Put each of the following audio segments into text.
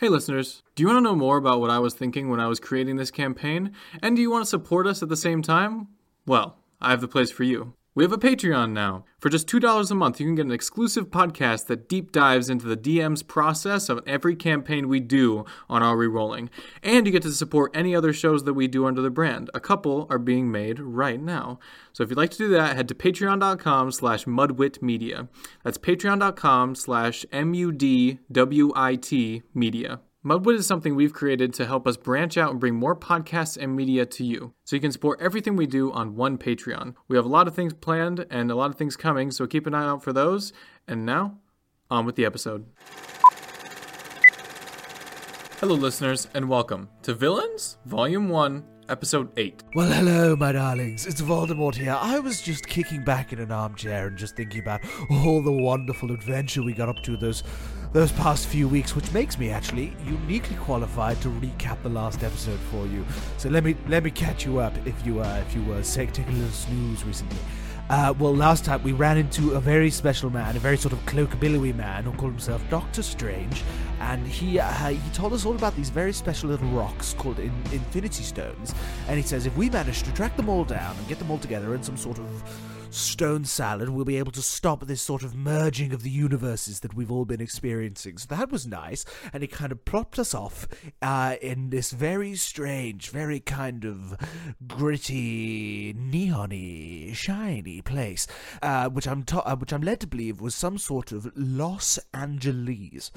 Hey listeners, do you want to know more about what I was thinking when I was creating this campaign? And do you want to support us at the same time? Well, I have the place for you. We have a Patreon now. For just $2 a month, you can get an exclusive podcast that deep dives into the DM's process of every campaign we do on our rerolling. And you get to support any other shows that we do under the brand. A couple are being made right now. So if you'd like to do that, head to patreon.com slash mudwitmedia. That's patreon.com slash M-U-D-W-I-T media. Mudwit is something we've created to help us branch out and bring more podcasts and media to you. So you can support everything we do on one Patreon. We have a lot of things planned and a lot of things coming, so keep an eye out for those. And now, on with the episode. Hello, listeners, and welcome to Villains, Volume 1, Episode 8. Well, hello, my darlings. It's Voldemort here. I was just kicking back in an armchair and just thinking about all the wonderful adventure we got up to those those past few weeks, which makes me actually uniquely qualified to recap the last episode for you. So let me let me catch you up if you uh, if you were uh, taking a little snooze recently. Uh, well, last time we ran into a very special man, a very sort of cloak-billowy man who called himself Doctor Strange, and he uh, he told us all about these very special little rocks called in- Infinity Stones. And he says if we manage to track them all down and get them all together in some sort of stone salad, we'll be able to stop this sort of merging of the universes that we've all been experiencing. So that was nice, and it kind of plopped us off uh, in this very strange, very kind of gritty, neony, shiny place, uh, which I'm to- uh, which I'm led to believe was some sort of Los Angeles.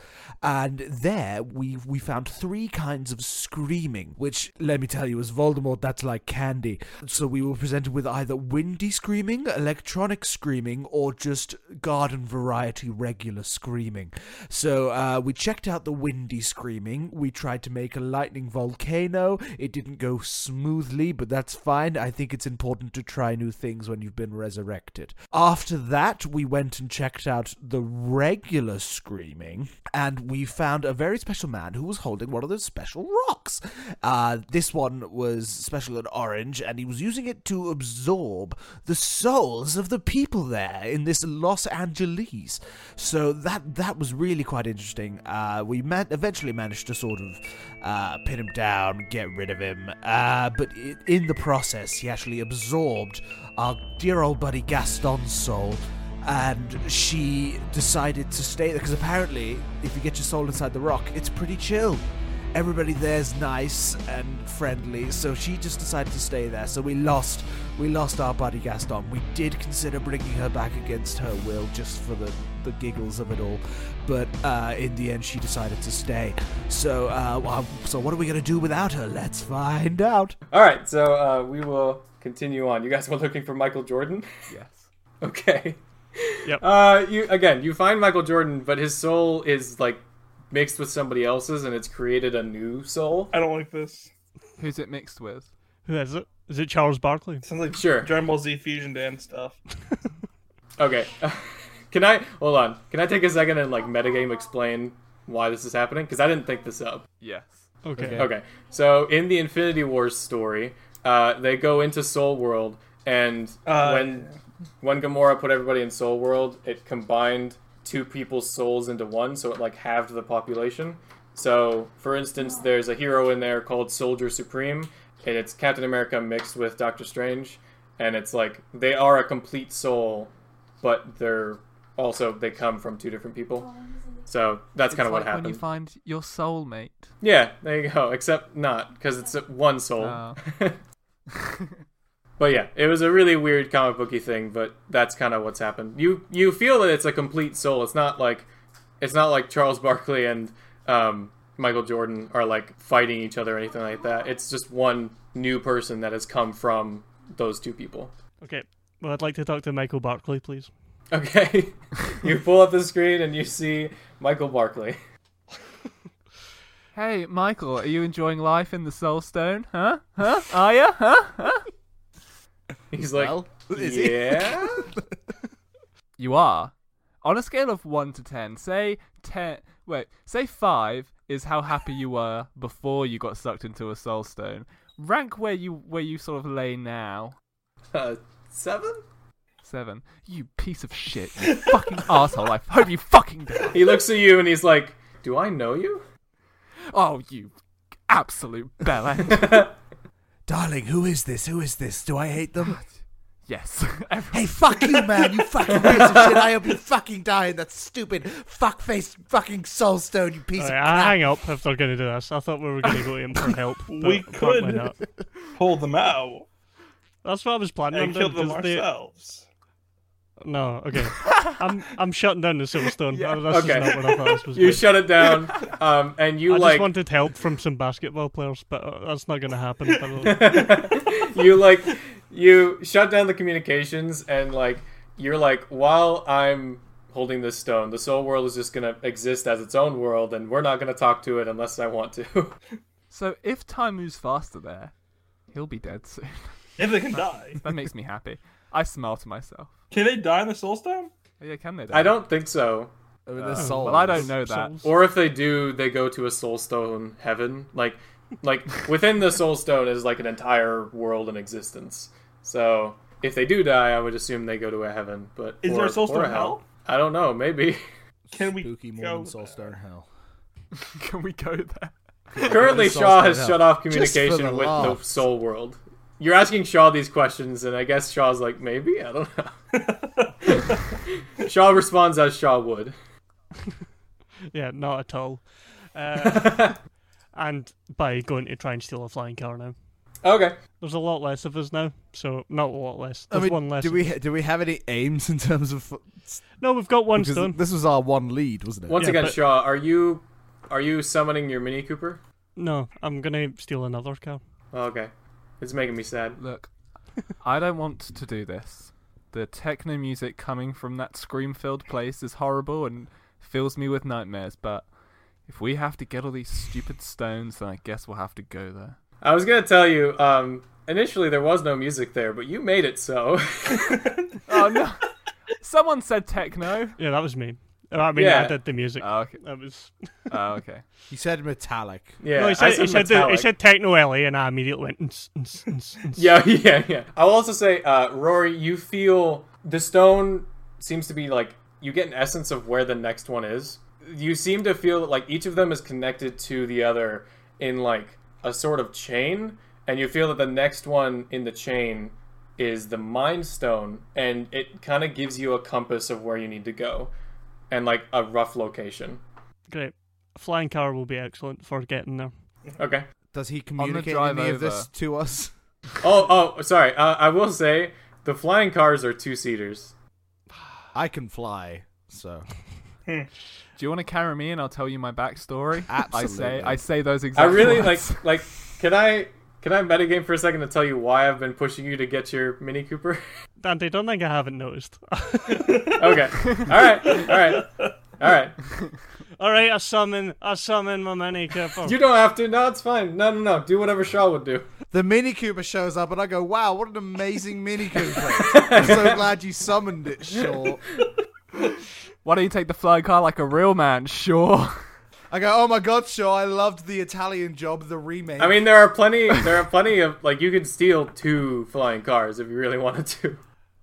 And there we we found three kinds of screaming, which let me tell you, as Voldemort, that's like candy. So we were presented with either windy screaming, electronic screaming, or just garden variety regular screaming. So uh, we checked out the windy screaming. We tried to make a lightning volcano. It didn't go smoothly, but that's fine. I think it's important to try new things when you've been resurrected. After that, we went and checked out the regular screaming, and we found a very special man who was holding one of those special rocks. Uh, this one was special and orange, and he was using it to absorb the souls of the people there in this Los Angeles. So that that was really quite interesting. Uh, we man- eventually managed to sort of uh, pin him down, get rid of him, uh, but i in the process, he actually absorbed our dear old buddy Gaston's soul and she decided to stay there because apparently if you get your soul inside the rock it's pretty chill everybody there's nice and friendly so she just decided to stay there so we lost we lost our buddy gaston we did consider bringing her back against her will just for the the giggles of it all but uh, in the end she decided to stay so uh, so what are we gonna do without her let's find out All right, so uh, we will continue on. You guys were looking for Michael Jordan? yes Okay. Yep. Uh, you again, you find Michael Jordan, but his soul is like mixed with somebody else's, and it's created a new soul. I don't like this. Who's it mixed with? Who is it? Is it Charles Barkley? Sounds like Sure. Dragon Ball Z Fusion Dance stuff. Okay. Can I hold on? Can I take a second and like metagame explain why this is happening? Because I didn't think this up. Yes. Okay. Okay. So in the Infinity Wars story, uh, they go into Soul World, and Uh, when when Gamora put everybody in Soul World, it combined two people's souls into one, so it like halved the population. So, for instance, there's a hero in there called Soldier Supreme, and it's Captain America mixed with Doctor Strange, and it's like they are a complete soul, but they're also they come from two different people. So that's kind of like what when you find your soulmate. Yeah, there you go. Except not because it's one soul. Oh. But yeah, it was a really weird comic booky thing, but that's kind of what's happened. You you feel that it's a complete soul. It's not like it's not like Charles Barkley and um, Michael Jordan are like fighting each other or anything like that. It's just one new person that has come from those two people. Okay. Well, I'd like to talk to Michael Barkley, please. Okay, you pull up the screen and you see Michael Barkley. Hey, Michael, are you enjoying life in the Soul Stone? Huh? Huh? Are you? Huh? Huh? He's like, Well, yeah. You are. On a scale of 1 to 10, say 10. Wait, say 5 is how happy you were before you got sucked into a Soul Stone. Rank where you where you sort of lay now. Uh, seven. 7. You piece of shit. You fucking asshole. I hope you fucking die. He looks at you and he's like, "Do I know you?" Oh, you absolute bellend. Darling, who is this? Who is this? Do I hate them? yes. Hey, fuck you, man! You fucking piece of shit! I hope you fucking die in that stupid fuck-faced fucking soulstone, you piece Alright, of I crap! hang up if they're going to do this. I thought we were going to go to him for help. but We apparently could. not. Pull them out That's what I was planning and on kill doing. them 'cause they- ourselves. No, okay. I'm I'm shutting down the Silverstone. Yeah. This Okay. is not what I thought this was. You about. shut it down, um, and you I like just wanted help from some basketball players, but uh, that's not going to happen. But, uh, you like you shut down the communications and like you're like while I'm holding this stone, the soul world is just gonna exist as its own world, and we're not gonna talk to it unless I want to. so if time moves faster there, he'll be dead soon. If they can die. that makes me happy. I smile to myself. Can they die in the soul stone? Yeah, can they? I don't think so. I mean, Oh, there's souls. well, I don't know that. souls. Or if they do, they go to a soul stone heaven. Like, like within the soul stone is like an entire world in existence. So if they do die, I would assume they go to a heaven. But Is or, there a soul or stone hell? I don't know. Maybe. Can we Spooky go Mormon there? soulstone hell. Can we go there? Currently, Shaw has hell. shut off Just the communication with the soul world. You're asking Shaw these questions, and I guess Shaw's like, maybe? I don't know. Shaw responds as Shaw would. yeah, not at all. Uh, and by going to try and steal a flying car now. Okay. There's a lot less of us now, so not a lot less. I mean, one less. do we do we have any aims in terms of? No, we've got one Because stone. this was our one lead, wasn't it? Once Yeah, again, but- Shaw, are you are you summoning your Mini Cooper? No, I'm gonna steal another car. Oh, okay. It's making me sad. Look, I don't want to do this. The techno music coming from that scream-filled place is horrible and fills me with nightmares. But if we have to get all these stupid stones, then I guess we'll have to go there. I was gonna tell you, um, initially there was no music there, but you made it so. Oh no! Someone said techno. Yeah, that was me. Uh, I mean, Yeah. I did the music. Oh, okay. That was. Oh, okay. He said metallic. yeah, no, he said, said he, said the, he said techno LA, and I immediately went. "Ns, ns, ns, ns." Yeah, yeah, yeah. I'll also say, uh, Rory, you feel the stone seems to be like you get an essence of where the next one is. You seem to feel that like each of them is connected to the other in like a sort of chain, and you feel that the next one in the chain is the mind stone, and it kind of gives you a compass of where you need to go, and like a rough location. Great. A flying car will be excellent for getting there. Okay. Does he communicate drive any of this to us? Oh, oh, sorry. Uh, I will say the flying cars are two seaters. I can fly, so Do you want to carry me and I'll tell you my backstory? Absolutely. I say I say those exactly. I really words. like like can I can I metagame for a second to tell you why I've been pushing you to get your Mini Cooper? Dante, don't think I haven't noticed. okay. All right. All right. All right. All right, I summon, I summon my Mini Cooper. You don't have to. No, it's fine. No, no, no. Do whatever Shaw would do. the Mini Cooper shows up, and I go, "Wow, what an amazing Mini Cooper!" I'm so glad you summoned it, Shaw. Why don't you take the flying car like a real man? Sure. I go, "Oh my God, Shaw! I loved the Italian job, the remake." I mean, there are plenty. There are plenty of like you could steal two flying cars if you really wanted to.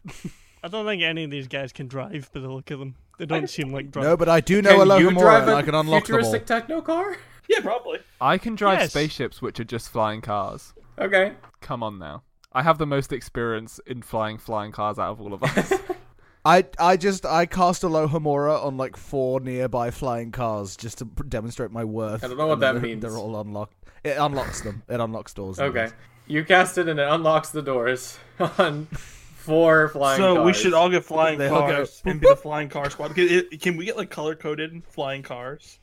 I don't think any of these guys can drive by the look of them. They don't seem like drivers. no, but I do know a Can you Alohomora, drive and a I can unlock them all. futuristic techno car? Yeah, probably. I can drive Yes. spaceships which are just flying cars. Okay. Come on now. I have the most experience in flying flying cars out of all of us. I I just I cast Alohomora on like four nearby flying cars just to demonstrate my worth. I don't know what and that they're, means. They're all unlocked. It unlocks them. It unlocks doors. Okay. things. You cast it and it unlocks the doors on four flying cars. so cars. we should all get flying They all go, cars and be the flying car squad. Can, it- can we get like color coded flying cars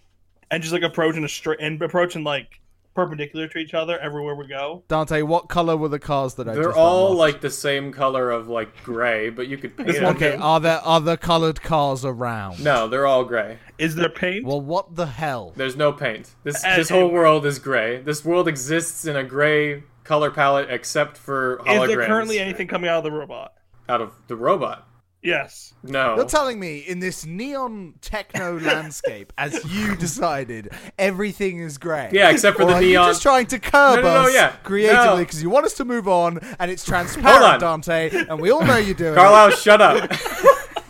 and just like approach in a straight and approaching like perpendicular to each other everywhere we go? Dante, what color were the cars that I They're all unlocked? like the same color of like gray, but you could paint This them. one- Okay, are there other colored cars around? No, they're all gray. Is there paint? Well, what the hell? There's no paint. This Uh, this whole world is gray. This world exists in a gray color palette except for holograms. Is there currently anything coming out of the robot? out of the robot? Yes. No. You're telling me in this neon techno landscape, as you decided, everything is grey. Yeah, except for or the are neon- You just trying to curb No, no, no, us yeah. creatively No. because you want us to move on, and it's transparent, Dante, and we all know you do it. Carlisle, shut up.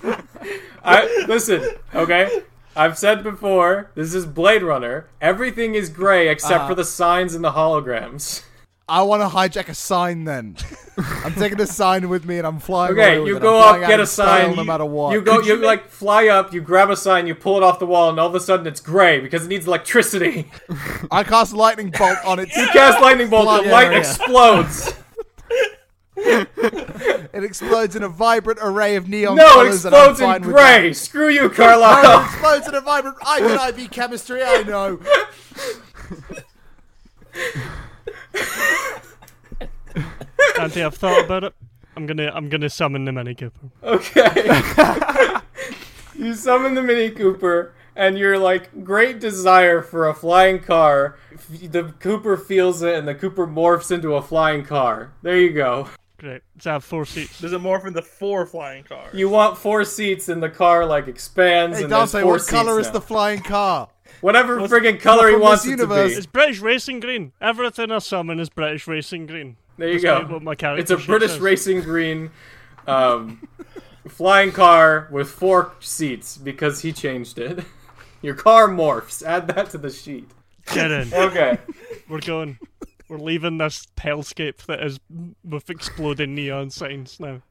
I listen, okay? I've said before, this is Blade Runner. Everything is gray except Uh, for the signs and the holograms. I want to hijack a sign then. I'm taking a sign with me and I'm flying Okay, you go up, get a in style sign. no matter what. You go, Could you you like fly up, you grab a sign, you pull it off the wall, and all of a sudden it's gray because it needs electricity. I cast lightning bolt on it. You cast lightning bolt, the Fly light area. explodes. It explodes in a vibrant array of neon No, it colors. and I'm explodes in gray. Screw you, that. No, it explodes in a vibrant. I can IB chemistry. I know. Dante, I've thought about it. I'm gonna I'm gonna summon the Mini Cooper. Okay. you summon the Mini Cooper, and your like great desire for a flying car. The Cooper feels it, and the Cooper morphs into a flying car. There you go. Great. So I have four seats. Does it morph into four flying cars? You want four seats, and the car like expands, Hey and there's Dante, four what seats color is now. the flying car? Whatever What's- friggin' color he wants this it universe? to It's. British Racing Green. Everything I summon is British Racing Green. There you Despite go. what my character It's a British says. racing green, um, flying car with four seats because he changed it. Your car morphs. Add that to the sheet. Get in. Okay. We're going. We're leaving this hellscape that is with exploding neon signs now.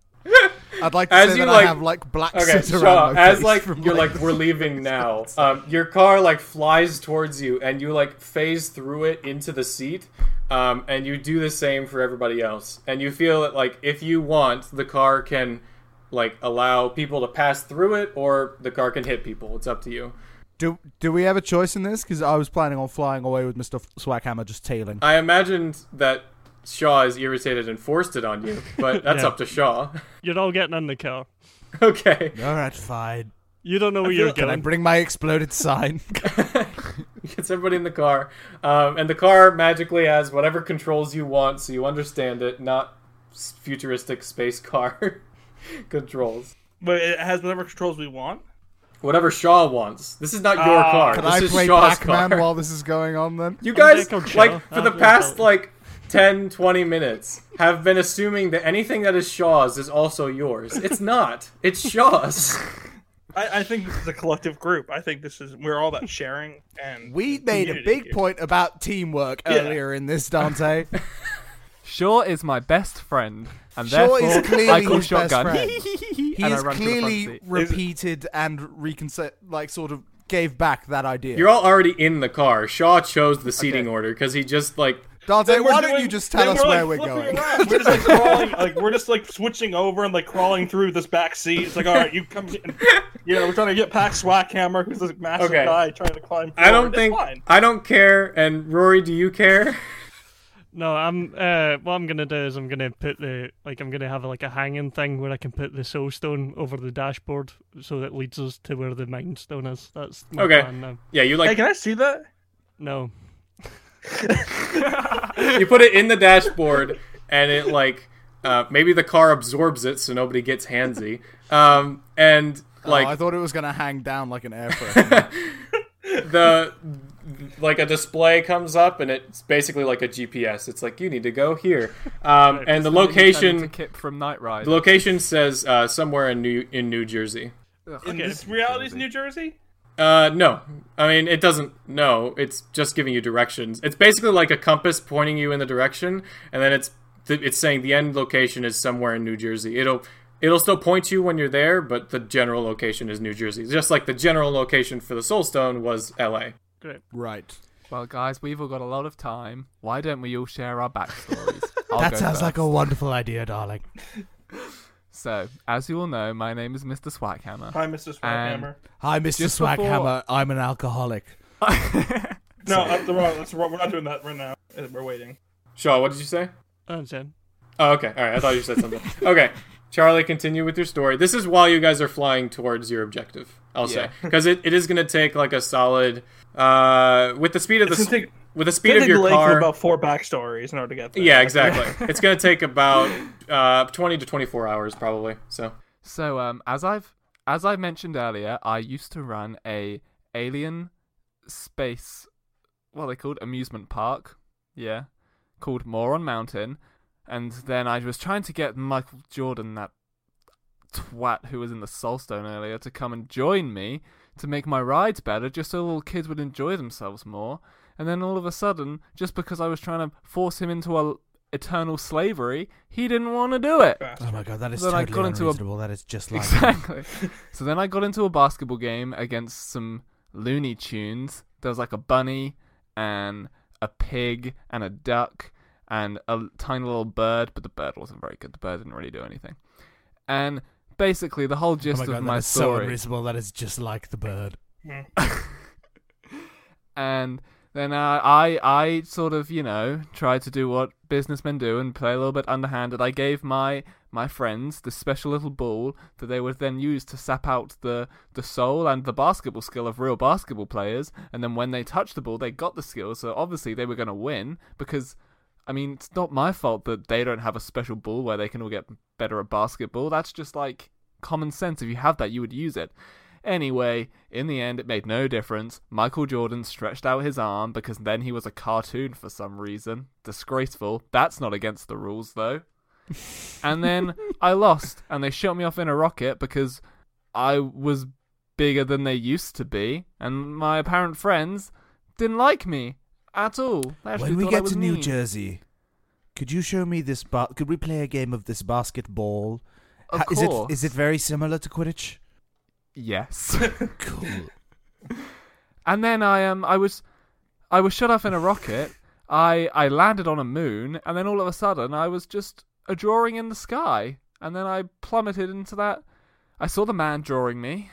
I'd like to As say you, that like- I have like black Okay, soot so around my as face like from, you're like we're leaving now, um, your car like flies towards you, and you like phase through it into the seat, um, and you do the same for everybody else, and you feel that like if you want, the car can like allow people to pass through it, or the car can hit people. It's up to you. Do do we have a choice in this? Because I was planning on flying away with Mister Swackhammer just tailing. I imagined that Shaw is irritated and forced it on you, but that's Yeah. up to Shaw. You're all getting in the car. okay. All right, fine. You don't know where you're like- Can I going. bring my exploded sign? Gets everybody in the car, um, and the car magically has whatever controls you want, so you understand it. Not s- futuristic space car controls. But it has whatever controls we want. Whatever Shaw wants. This is not your Ah, car. Can this I is play Shaw's Pac-Man car. while this is going on? Then You guys, like, for the past, like, 10, 20 minutes, have been assuming that anything that is Shaw's is also yours. It's not. It's Shaw's. I, I think this is a collective group. I think this is we're all about sharing and we made a big here. point about teamwork Yeah. earlier in this, Dante. Shaw is my best friend, and Shaw therefore is clearly I call his best shotgun. Friend. He and I has run to the front clearly seat. repeated and reconce- like sort of gave back that idea. You're all already in the car. Shaw chose the seating Okay. order because he just, like, Dante, Then we're why don't doing- you just tell us we're, where like, we're going? around. We're just like crawling, like we're just like switching over and like crawling through this back seat. It's like, all right, you come. In. You know, we're trying to get past Swackhammer, who's this massive Okay. guy trying to climb. I don't forward. It's think fine. I don't care. And Rory, do you care? No, I'm. Uh, what I'm gonna do is I'm gonna put the like I'm gonna have like a hanging thing where I can put the soul stone over the dashboard, so that leads us to where the mind stone is. That's my Okay. plan now. Yeah, you like. Hey, like can I see that? No, you put it in the dashboard, and it like uh, maybe the car absorbs it, so nobody gets handsy. Um, and like oh, I thought it was gonna hang down like an air freshener. the like a display comes up, and it's basically like a GPS. It's like you need to go here, um, and the Something you turn into location KITT from Night Ride. the location says uh, somewhere in New in New Jersey. In Okay. this reality's New Jersey. Uh, no. I mean, it doesn't. No, it's just giving you directions. It's basically like a compass pointing you in the direction, and then it's th- it's saying the end location is somewhere in New Jersey. It'll it'll still point you when you're there, but the general location is New Jersey. Just like the general location for the Soul Stone was L.A. great. right. Well, guys, we've all got a lot of time. Why don't we all share our backstories? That go sounds like a wonderful idea, darling. So, as you all know, my name is Mr. Swackhammer. Hi, Mr. Swackhammer. Hi, Mr. Just before- I'm an alcoholic. no, that's the wrong. That's the wrong. We're not doing that right now. Uh, We're waiting. Shaw, what did you say? I'm saying. Oh, okay. All right. I thought you said something. okay. Charlie, continue with your story. This is while you guys are flying towards your objective. I'll say because it, it is going to take like a solid uh with the speed of the It's take- with the speed of your Blake for car. about four backstories in order to get there. Yeah, exactly. it's going to take about uh 20 to 24 hours probably. So, So, um, as I've as I mentioned earlier, I used to run a alien space, what are they called amusement park, yeah, called Moron Mountain, and then I was trying to get Michael Jordan, that twat who was in the Soulstone earlier, to come and join me to make my rides better, just so little kids would enjoy themselves more. And then all of a sudden, just because I was trying to force him into a eternal slavery, he didn't want to do it. Oh my god, that is Then I totally got into a- That is just like Exactly. so then I got into a basketball game against some Looney Tunes. There was like a bunny and a pig and a duck and a tiny little bird, but the bird wasn't very good. The bird didn't really do anything. And basically, the whole Oh gist my god, of that my is so story. unreasonable. That is just like the bird. and then uh, I I sort of you know tried to do what businessmen do and play a little bit underhanded. I gave my my friends this special little ball that they would then use to sap out the the soul and the basketball skill of real basketball players. And then when they touched the ball, they got the skill. So obviously they were going to win because. I mean, it's not my fault that they don't have a special ball where they can all get better at basketball. That's just like common sense. If you have that, you would use it. Anyway, in the end, it made no difference. Michael Jordan stretched out his arm because then he was a cartoon for some reason. Disgraceful. That's not against the rules, though. and then I lost, and they shot me off in a rocket because I was bigger than they used to be, and my apparent friends didn't like me at all. They actually When we thought I get was to New mean. Jersey, could you show me this? Ba- could we play a game of this basketball? Of Ha- is it course. is it very similar to Quidditch? Yes. Cool. And then I um I was I was shut off in a rocket. I I landed on a moon, and then all of a sudden I was just a drawing in the sky, and then I plummeted into that. I saw the man drawing me,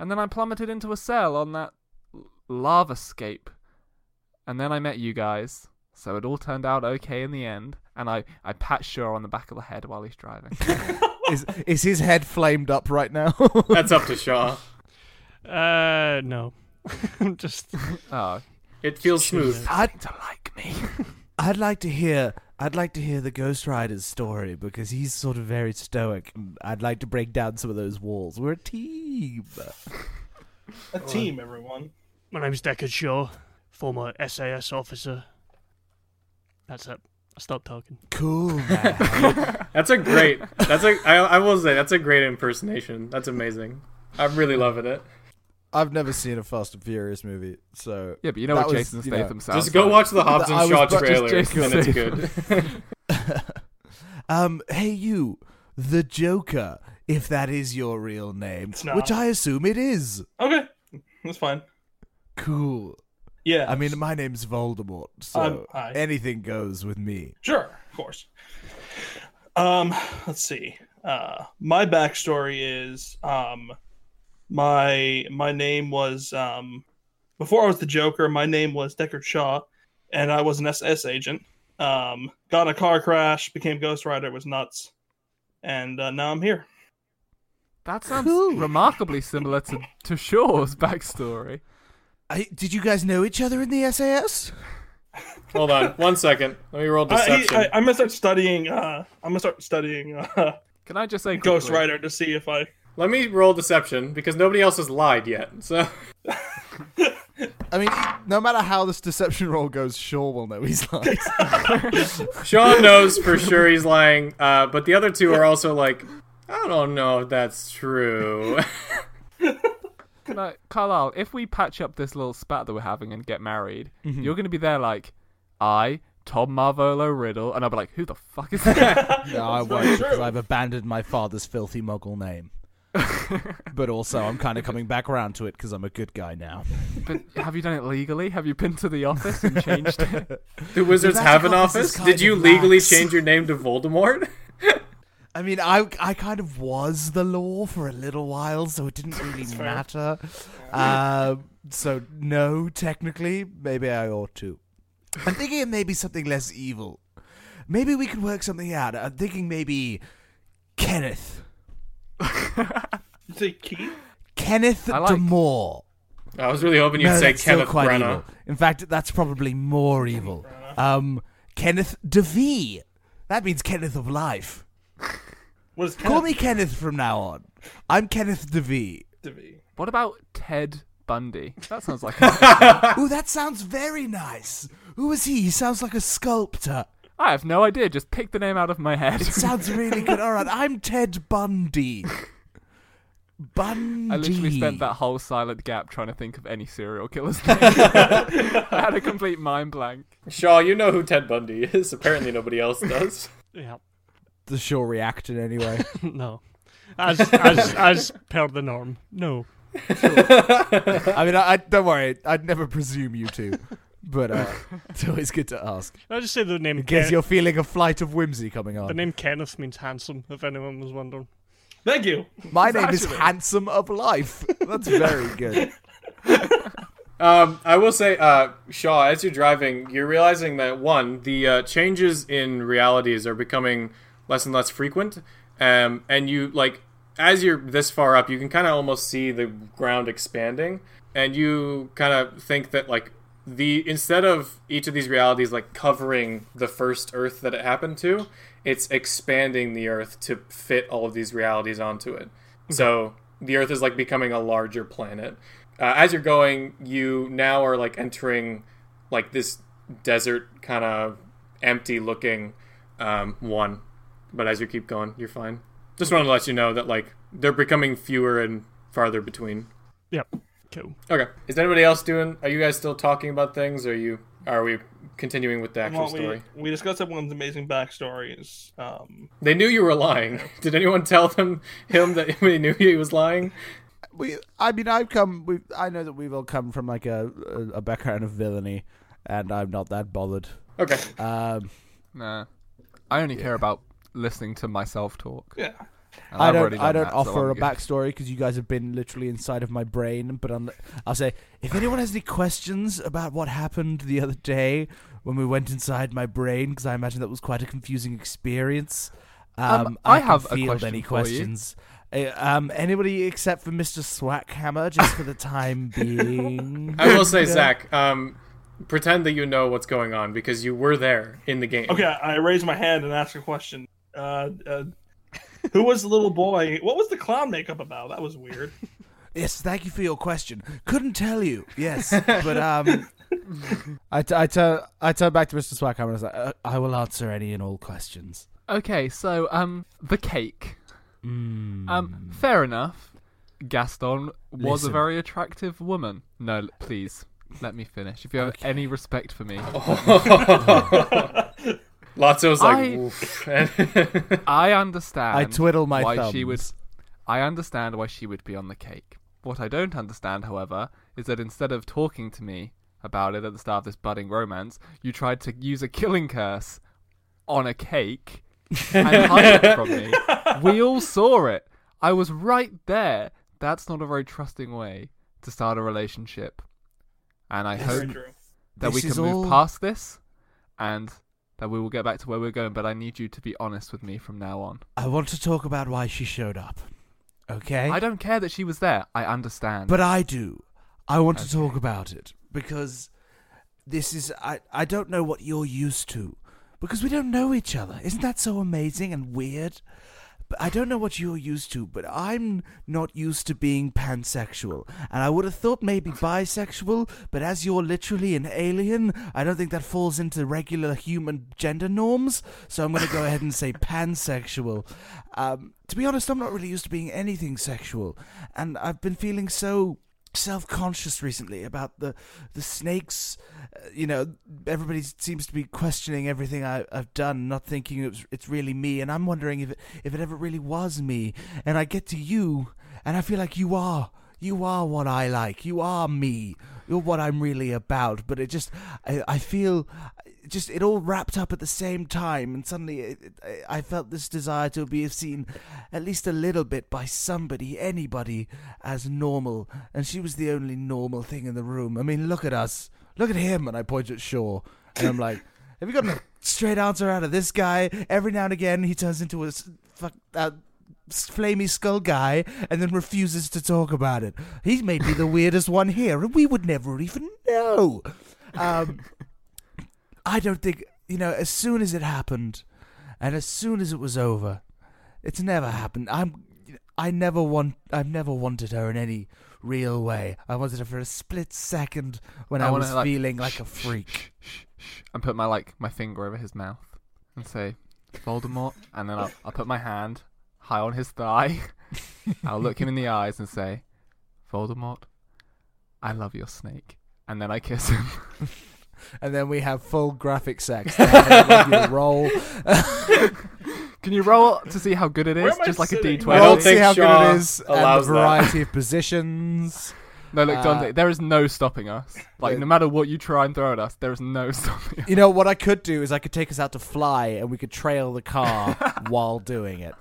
and then I plummeted into a cell on that lava scape, and then I met you guys. So it all turned out okay in the end, and I I pat Shaw on the back of the head while he's driving. is is his head flamed up right now? That's up to Shaw. Uh, no. I'm just. oh, It feels smooth. I'd to like me. I'd like to hear I'd like to hear the Ghost Rider's story because he's sort of very stoic. and I'd like to break down some of those walls. We're a team. A team, everyone. My name's Deckard Shaw, former SAS officer. That's it. I stopped talking. Cool, man. That's a great. That's a. I, I will say that's a great impersonation. That's amazing. I'm really loving it. I've never seen a Fast and Furious movie, so Yeah, but you know That what was, Jason you know, Statham sounds Just go like. watch the Hobbs and Shaw about trailer, and it's say- good. um, hey you, the Joker, if that is your real name, It's not. which I assume it is. Okay, that's fine. Cool. Yeah. I mean, my name's Voldemort, so Um, anything goes with me. Sure, of course. Um, let's see. Uh, my backstory is um, my my name was um, before I was the Joker. My name was Deckard Shaw, and I was an SS agent. Um, got in a car crash, became Ghost Rider, was nuts, and uh, now I'm here. That sounds Cool. remarkably similar to, to Shaw's backstory. I, did you guys know each other in the SAS? Hold on, one second. Let me roll I, deception. I, I'm gonna start studying. Uh, I'm gonna start studying uh, Can I just say Ghost quickly- Rider to see if I. Let me roll deception because nobody else has lied yet. So I mean, no matter how this deception roll goes, Shaw will know he's lying. Shaw knows for sure he's lying, uh, but the other two are also like, I don't know if that's true. Can I, Carlisle, if we patch up this little spat that we're having and get married, mm-hmm. you're going to be there like, I, Tom Marvolo Riddle, and I'll be like, who the fuck is that? no, I very won't because. I've abandoned my father's filthy muggle name. but also, I'm kind of coming back around to it because I'm a good guy now. but have you done it legally? Have you been to the office and changed it? Do wizards have an office office? is Did you of legally lax. change your name to Voldemort? I mean, I I kind of was the law for a little while, so it didn't really fair. matter. Um, so no, technically, maybe I ought to. I'm thinking of maybe something less evil. Maybe we could work something out. I'm thinking maybe Kenneth. You say Keith? Kenneth I like- Demore. I was really hoping you'd no, say that's still Kenneth quite Branagh. evil. In fact, that's probably more evil. Um, Kenneth DeVee. That means Kenneth of Life. What is Call me Kenneth from now on. I'm Kenneth DeVee. me. what about Ted Bundy? That sounds like. Ooh, that sounds very nice. Who is he? He sounds like a sculptor. I have no idea. Just pick the name out of my head. It sounds really good. All right, I'm Ted Bundy. Bundy. I literally spent that whole silent gap trying to think of any serial killer's name. I had a complete mind blank. Shaw, you know who Ted Bundy is. Apparently, nobody else does. Yeah, the show reacted anyway. no. As as as per the norm, no. I mean, I, I don't worry. I'd never presume you to, but uh, it's always good to ask. I just say the name. In case Ken- you're feeling a flight of whimsy coming on. the name Kenneth means handsome. If anyone was wondering. Thank you. My name is Handsome of Life. That's very good. Um, I will say, uh, Shaw, as you're driving, you're realizing that one, the uh, changes in realities are becoming less and less frequent, um, and you like as you're this far up, you can kind of almost see the ground expanding, and you kind of think that like the instead of each of these realities like covering the first Earth that it happened to, it's expanding the Earth to fit all of these realities onto it. So the Earth is like becoming a larger planet. Uh, as you're going, you now are like entering like this desert kind of empty looking um, one. But as you keep going, you're fine. Just wanted to let you know that like they're becoming fewer and farther between. Yep. Cool. Okay. Is anybody else doing? Are you guys still talking about things? Or are you? Are we continuing with the actual Well, story? we, we discussed everyone's amazing backstories. Um, They knew you were lying. Did anyone tell them him that they knew he was lying? We, I mean, I've come. We, I know that we've all come from like a, a, a background of villainy, and I'm not that bothered. Okay. Um, Nah. I only care about listening to myself talk. yeah. and I I've don't. I don't that, offer I'm a good. backstory because you guys have been literally inside of my brain. But on the, I'll say, if anyone has any questions about what happened the other day when we went inside my brain, because I imagine that was quite a confusing experience. Um, Um, I can have a field question any for you. questions. Uh, um, anybody except for Mr. Swackhammer, just for the time being. I will say, Zach, um, pretend that you know what's going on because you were there in the game. Okay, I raise my hand and ask a question. Uh, uh, who was the little boy? What was the clown makeup about? That was weird. Yes, thank you for your question. Couldn't tell you. Yes, but um, I t- I turn I turn back to Mr. Swackhammer and I was like, uh, I will answer any and all questions. Okay, so um, the cake. Mm. Um, fair enough. Gaston was Listen. a very attractive woman. No, please let me finish. If you have Okay. any respect for me, Lotso's like, I- "Oof." I understand. I twiddle my why thumbs. she would. I understand why she would be on the cake. What I don't understand, however, is that instead of talking to me about it at the start of this budding romance, you tried to use a killing curse on a cake and hide it from me. We all saw it. I was right there. That's not a very trusting way to start a relationship. And I Very hope true. that we can is move all- past this and that we will get back to where we're going. But I need you to be honest with me from now on. I want to talk about why she showed up. Okay, I don't care that she was there. I understand. but I do. I want to talk about it because this is I I don't know what you're used to because we don't know each other. Isn't that so amazing and weird? I don't know what you're used to, but I'm not used to being pansexual. And I would have thought maybe bisexual, but as you're literally an alien, I don't think that falls into regular human gender norms. So I'm going to go ahead and say pansexual. Um, to be honest, I'm not really used to being anything sexual. And I've been feeling so self-conscious recently about the the snakes uh, you know everybody seems to be questioning everything I, I've done not thinking it's, it's really me. And I'm wondering if it, if it ever really was me. And I get to you and I feel like you are you are what I like. You are me. You're what I'm really about. But it just I, I feel just it all wrapped up at the same time and suddenly it, it, I felt this desire to be seen at least a little bit by somebody anybody as normal. And she was the only normal thing in the room. I mean look at us. Look at him. And I point at Shaw. And I'm like have you got a straight answer out of this guy? Every now and again he turns into a fuck uh, flamey skull guy and then refuses to talk about it. He's made me the weirdest one here and we would never even know. Um I don't think you know. As soon as it happened, and as soon as it was over, it's never happened. I'm. I never want. I've never wanted her in any real way. I wanted her for a split second when I I, was like, feeling like a freak. Shh, shh, and put my like my finger over his mouth and say Voldemort, and then I'll, I'll put my hand high on his thigh I'll look him in the eyes and say, Voldemort, I love your snake. And then I kiss him. And then we have full graphic sex. I'll you roll. Can you roll to see how good it is? Where is? Just like a sitting? D20. I don't Roll to see think how Shaw good it is, and the allows that. variety of positions. No, look, Uh, Dante, there is no stopping us. Like, uh, no matter what you try and throw at us, there is no stopping us. You know what I could do is I could take us out to fly, and we could trail the car while doing it.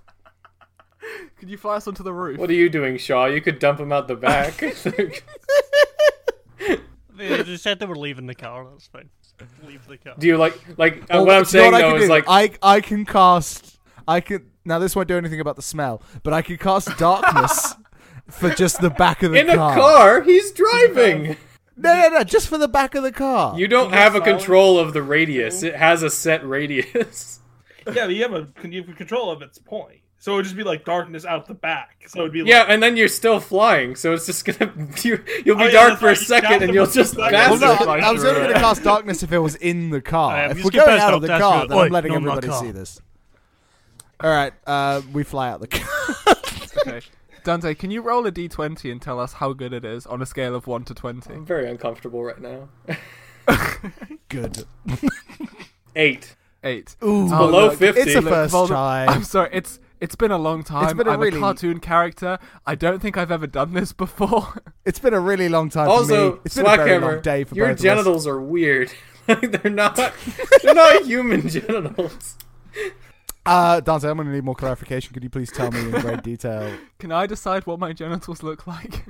Could you fly us onto the roof? What are you doing, Shaw? You could dump him out the back. They, they said they were leaving the car. That's fine. Leave the car. do you like like uh, Well, what I'm do you know saying what I though can is do? like I I can cast. I can now. This won't do anything about the smell, but I can cast darkness for just the back of the car. in a car. car. He's driving. No, no, no, just for the back of the car. You don't You have a control of the radius. It has a set radius. Yeah, but you have a you have control of its point. So it would just be like darkness out the back. So it'd be like, Yeah, and then you're still flying, so it's just gonna you, you'll be Oh, yeah, dark that's for a right, you second, and you'll just pass Well, no, I was only gonna cast darkness if it was in the car. If we're get going out of the car, then like, I'm letting "Oi, everybody see this. All right, uh, we fly out the car. Okay. Dante, can you roll a d20 and tell us how good it is on a scale of 1 to 20? I'm very uncomfortable right now. Good. Eight. 8. Ooh, Oh, below look, 50. it's a Look, first Voldem- try. I'm sorry, it's it's been a long time. been a I'm really- a cartoon character. I don't think I've ever done this before. It's been a really long time for Also, me. It's been a very long day for your both of us. genitals are weird. They're not. They're not human genitals. Uh, Dante, I'm going to need more clarification. Could you please tell me in great detail? Can I decide what my genitals look like?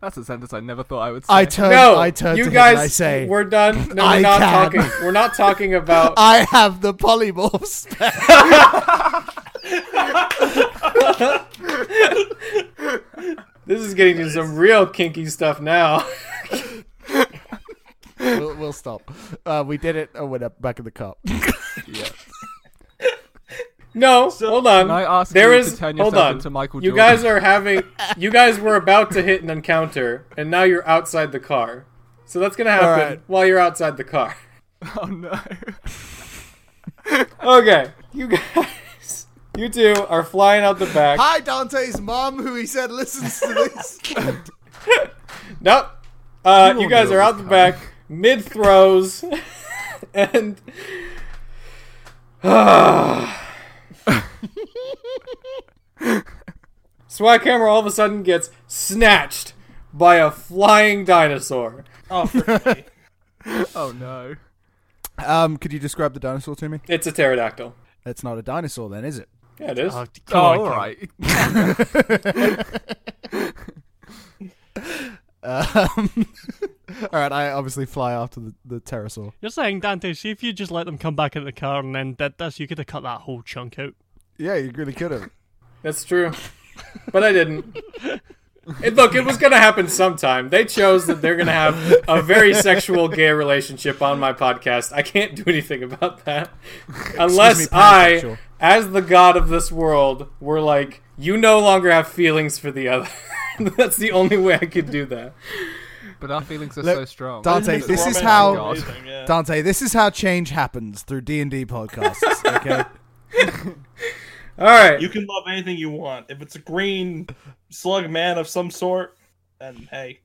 That's a sentence I never thought I would say. I turn, No, I turn you to guys. him and I say, we're done. No, we're I not can. talking. We're not talking about. I have the polymorph spell. This is getting to some real kinky stuff now. we'll, we'll stop. Uh, we did it. Oh, we're back in the cup. yeah. No, hold on. Can I ask There you is. to turn hold on. into Michael you guys are having. You guys were about to hit an encounter, and now you're outside the car. So that's gonna happen Alright. while you're outside the car. Oh no. Okay, you guys. You two are flying out the back. Hi, Dante's mom, who he said listens to this. Nope. Uh, You you guys are out the back, mid throws, and. Swackhammer all of a sudden gets snatched by a flying dinosaur. Oh, frick. Oh no. um, could you describe the dinosaur to me? It's a pterodactyl. It's not a dinosaur, then, is it? Yeah, it is. Oh, Oh, come on, all Cam. right. Um, all right, I obviously fly after the, the pterosaur. You're saying, Dante, see if you just let them come back in the car and then did this, you could have cut that whole chunk out. Yeah, you really could have. That's true. But I didn't. It, look, it was going to happen sometime. They chose that they're going to have a very sexual gay relationship on my podcast. I can't do anything about that. Unless me, I, pansexual. As the god of this world, we're like, you no longer have feelings for the other. That's the only way I could do that. But our feelings are Look, so strong. Dante, Mr. this is how- amazing, yeah. Dante, this is how change happens through D and D podcasts. Okay. All right. You can love anything you want. If it's a green slug man of some sort, then hey.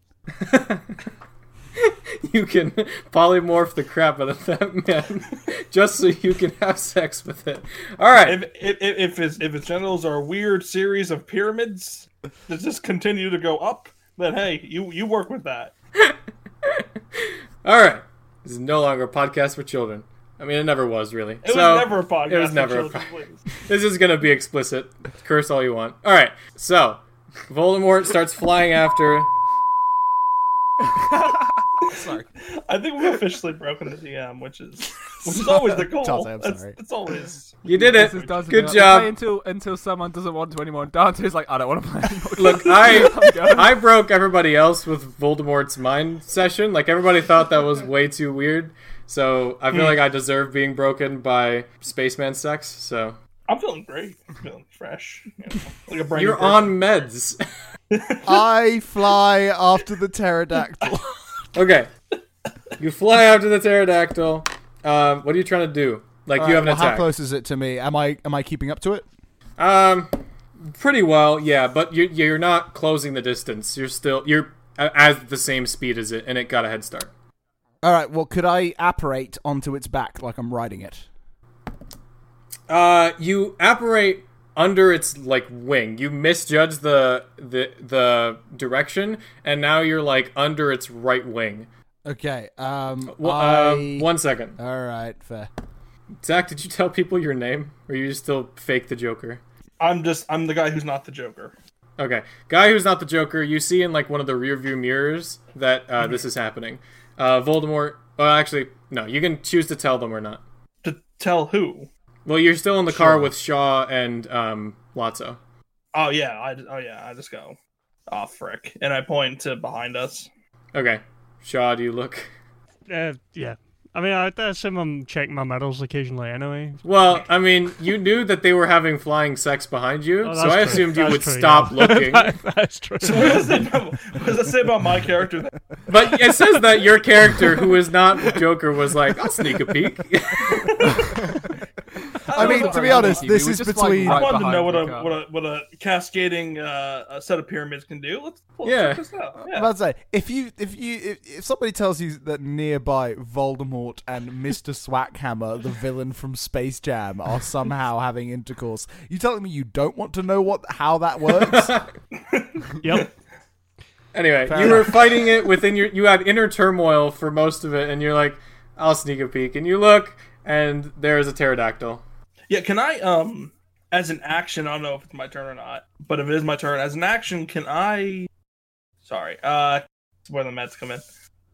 you can polymorph the crap out of that man just so you can have sex with it. All right. If if if, if its if its genitals are a weird series of pyramids that just continue to go up, then hey, you you work with that. All right. This is no longer a podcast for children. I mean, it never was really. It so, was never a podcast. It was for never a children. This is gonna be explicit. Curse all you want. All right. So, Voldemort starts flying after. I think we've officially broken the DM, which is which is always the goal. Dante, I'm That's- sorry. It's always You did it. This is Dante. Good We'll job. Until until someone doesn't want to anymore. Dante's like, I don't want to play anymore. Look, I I'm going. I broke everybody else with Voldemort's mind session. Like everybody thought that was way too weird. So I feel hmm. like I deserve being broken by spaceman sex. So I'm feeling great. I'm feeling fresh. You know, like a brand you're on meds. I fly after the pterodactyl. Okay, you fly after the pterodactyl. Um, what are you trying to do? Like you have an Well, How close is it to me? Am I am I keeping up to it? Um, Pretty well, yeah, but you're you're not closing the distance. You're still you're at the same speed as it, and it got a head start. All right. Well, could I apparate onto its back like I'm riding it? Uh, you apparate under its like wing. You misjudge the the the direction, and now you're like under its right wing. Okay. Um. Well, I... uh, one second, All right. Fair. Zach. Did you tell people your name, or are you still fake the Joker? I'm just I'm the guy who's not the Joker. Okay, guy who's not the Joker. You see in like one of the rear view mirrors that uh, this is happening. Uh, Voldemort. Well, actually, no. You can choose to tell them or not. To tell who? Well, you're still in the car Sure. with Shaw and um, Lotso. Oh yeah, I oh yeah, I just go. Oh frick, and I point to behind us. Okay, Shaw, do you look? Uh, yeah. I mean, I, I assume I'm checking my medals occasionally anyway. Well, I mean, you knew that they were having flying sex behind you, Oh, so I true. assumed you would true, stop yeah. looking. That's true. What does, it, what does that say about my character? But it says that your character, who is not Joker, was like, "I'll sneak a peek." I mean, to be honest, lucky. this is just, like, between. I right wanted to know what a what a what a cascading uh, a set of pyramids can do. Let's, let's Yeah. check this out. I'm Yeah. about to say, if you if you if, if somebody tells you that nearby Voldemort and Mr. Swackhammer, the villain from Space Jam, are somehow having intercourse, you telling me you don't want to know what how that works? Yep. Anyway, Fair you were fighting it within your. You had inner turmoil for most of it, and you're like, "I'll sneak a peek," and you look, and there is a pterodactyl. Yeah, can I um as an action, I don't know if it's my turn or not, but if it is my turn, as an action, can I sorry, uh it's where the meds come in.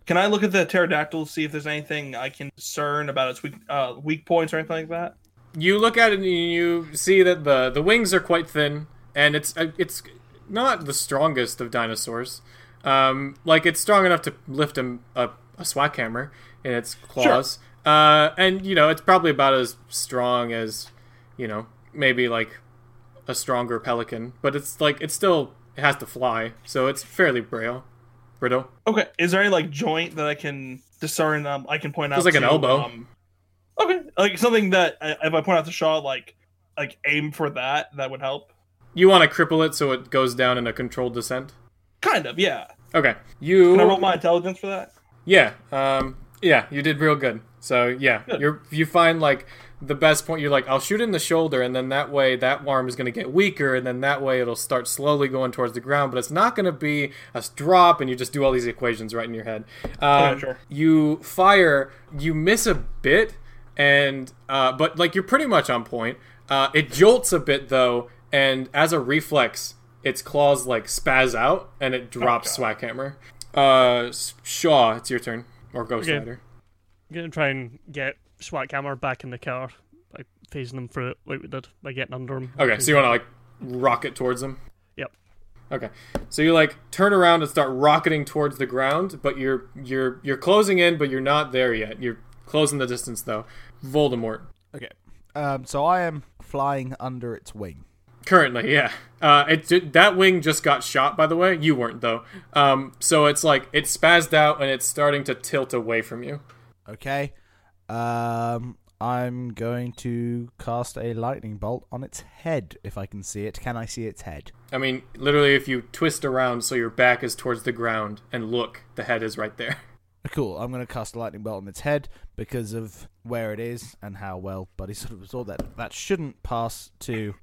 Can I look at the pterodactyl to see if there's anything I can discern about its weak uh weak points or anything like that? You look at it and you see that the the wings are quite thin, and it's uh, it's not the strongest of dinosaurs. Um, like it's strong enough to lift him a, a Swackhammer in its claws. Uh, and you know it's probably about as strong as you know maybe like a stronger pelican, but it's like it's still it has to fly, so it's fairly brittle. Brittle. Okay. Is there any like joint that I can discern um I can point out There's like an elbow. Um, okay. Like something that uh, if I point out to Shaw like like aim for that, that would help. You want to cripple it so it goes down in a controlled descent. Kind of, yeah. Okay, you. Can I roll my intelligence for that? Yeah, um, yeah, you did real good. So yeah, you're you find like the best point. You're like, I'll shoot in the shoulder, and then that way that arm is going to get weaker, and then that way it'll start slowly going towards the ground. But it's not going to be a drop, and you just do all these equations right in your head. Um, Okay, sure. You fire, you miss a bit, and uh, but like you're pretty much on point. Uh, it jolts a bit though, and as a reflex, its claws like spaz out, and it drops God. Swackhammer. Uh, Shaw, it's your turn, or Ghost Okay. Rider. I'm gonna try and get Swackhammer back in the car, like phasing them through it like we did by getting under them. Okay, so you want to like rocket towards them? Yep. Okay, so you like turn around and start rocketing towards the ground, but you're you're you're closing in, but you're not there yet. You're closing the distance though. Voldemort. okay. Um. So I am flying under its wing. Currently, yeah. Uh, it ju- that wing just got shot. By the way, you weren't though. Um, so it's like it spazzed out and it's starting to tilt away from you. Okay. Um. I'm going to cast a lightning bolt on its head if I can see it. Can I see its head? I mean, literally, if you twist around so your back is towards the ground and look, the head is right there. Cool. I'm going to cast a lightning bolt on its head because of where it is and how well Buddy sort of absorbed that. That shouldn't pass to,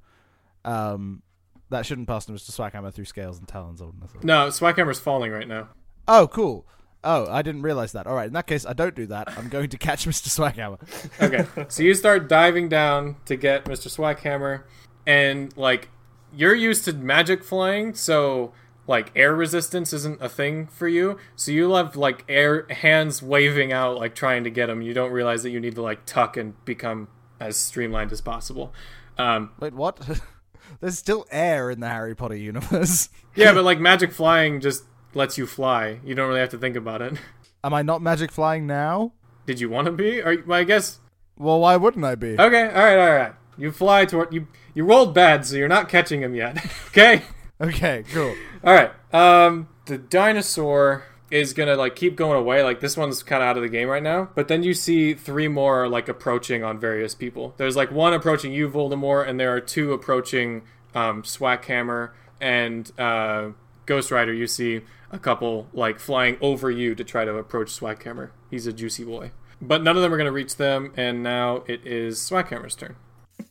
um, that shouldn't pass to Mr. Swackhammer through scales and talons. I wouldn't have thought. No, Swackhammer's falling right now. Oh, cool. Oh, I didn't realize that. All right. In that case, I don't do that. I'm going to catch Mr. Swackhammer. Okay, so you start diving down to get Mr. Swackhammer, and like you're used to magic flying, so like air resistance isn't a thing for you. So you have like air hands waving out, like trying to get him. You don't realize that you need to like tuck and become as streamlined as possible. Um, Wait, what? There's still air in the Harry Potter universe. yeah, but like magic flying just lets you fly. You don't really have to think about it. Am I not magic flying now? Did you want to be? Or well, I guess Well, why wouldn't I be? Okay, all right, all right. You fly toward you. You rolled bad, so you're not catching him yet. okay. Okay, cool. All right. Um, the dinosaur is gonna like keep going away. Like this one's kind of out of the game right now. But then you see three more like approaching on various people. There's like one approaching you, Voldemort, and there are two approaching um, Swackhammer, and uh, Ghost Rider, you see a couple like flying over you to try to approach Swackhammer. He's a juicy boy. But none of them are going to reach them, and now it is Swackhammer's turn.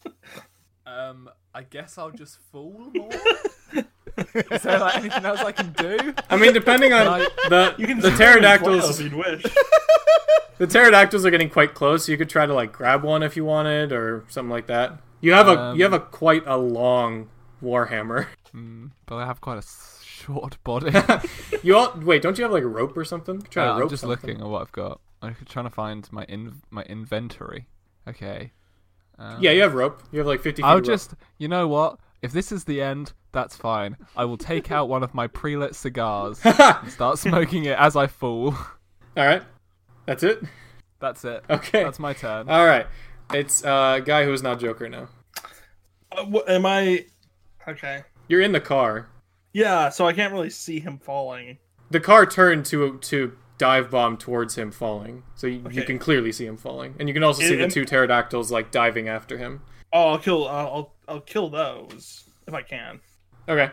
Um, I guess I'll just fool more. Is there like anything else I can do? I mean, depending on Like, the You can the zoom in and flail pterodactyls, if you'd wish. the pterodactyls are getting quite close. So you could try to like grab one if you wanted, or something like that. You have a Um, you have a quite a long warhammer. Mm, but I have quite a s- short body. You all wait, don't you have like a rope or something? Try to Uh, rope I'm just something. looking at what I've got. I'm trying to find my in my inventory. Okay. Um, Yeah, you have rope. You have like fifty. Feet I'll of rope. just, you know what? If this is the end, that's fine. I will take out one of my pre-lit cigars and start smoking it as I fall. All right, that's it. That's it. Okay. That's my turn. All right, it's uh, a guy who is not Joker now. Uh, wh- am I okay? You're in the car. Yeah, so I can't really see him falling. The car turned to to dive bomb towards him falling, so you, you can clearly see him falling, and you can also see the two pterodactyls like diving after him. Oh, I'll kill. I'll I'll, I'll kill those if I can. Okay,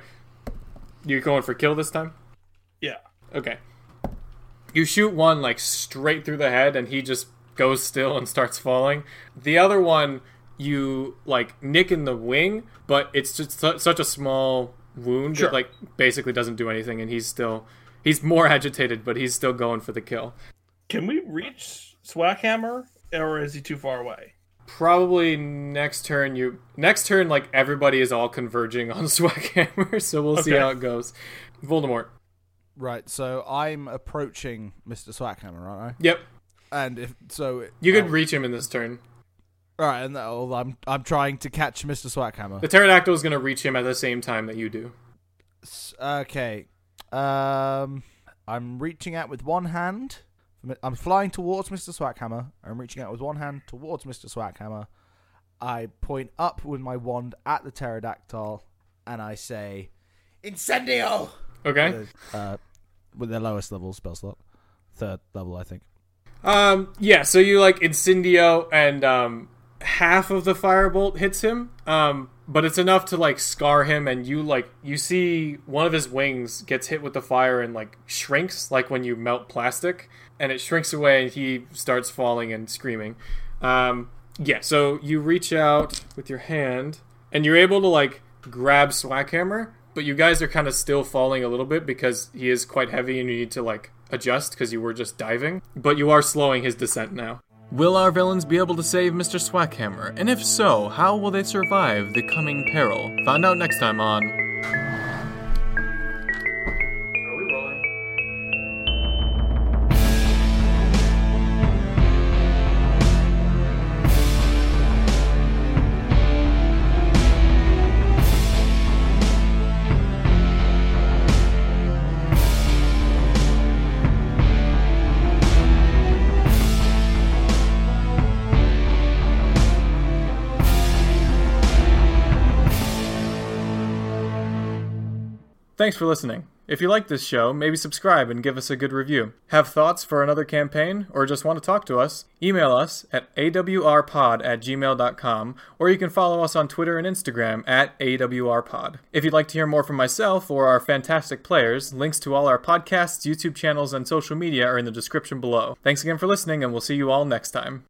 you going for kill this time? Yeah. Okay. You shoot one like straight through the head, and he just goes still and starts falling. The other one, you like nick in the wing, but it's just su- such a small wound Sure. that like basically doesn't do anything, and he's still he's more agitated, but he's still going for the kill. Can we reach Swackhammer, or is he too far away? Probably next turn you next turn like everybody is all converging on Swackhammer, so we'll see how it goes. Voldemort. Right, so I'm approaching Mr. Swackhammer, aren't Yep. And if so, You could reach him in this turn. All right, and oh, I'm I'm trying to catch Mr. Swackhammer. The pterodactyl is going to reach him at the same time that you do. S- Okay, um, I'm reaching out with one hand. I'm flying towards Mr. Swackhammer. I'm reaching out with one hand towards Mr. Swackhammer. I point up with my wand at the pterodactyl, and I say, "Incendio!" Okay. Uh, with their lowest level spell slot, third level, I think. Um. Yeah. So you like incendio, and um, half of the firebolt hits him. Um. But it's enough to like scar him, and you like you see one of his wings gets hit with the fire and like shrinks, like when you melt plastic, and it shrinks away, and he starts falling and screaming. Um. Yeah. So you reach out with your hand, and you're able to like grab Swackhammer, but you guys are kind of still falling a little bit because he is quite heavy, and you need to like adjust because you were just diving. But you are slowing his descent now. Will our villains be able to save Mr. Swackhammer? And if so, how will they survive the coming peril? Find out next time on. Thanks for listening. If you like this show, maybe subscribe and give us a good review. Have thoughts for another campaign or just want to talk to us? Email us at awrpod at gmail.com or you can follow us on Twitter and Instagram at awrpod. If you'd like to hear more from myself or our fantastic players, links to all our podcasts, YouTube channels, and social media are in the description below. Thanks again for listening and we'll see you all next time.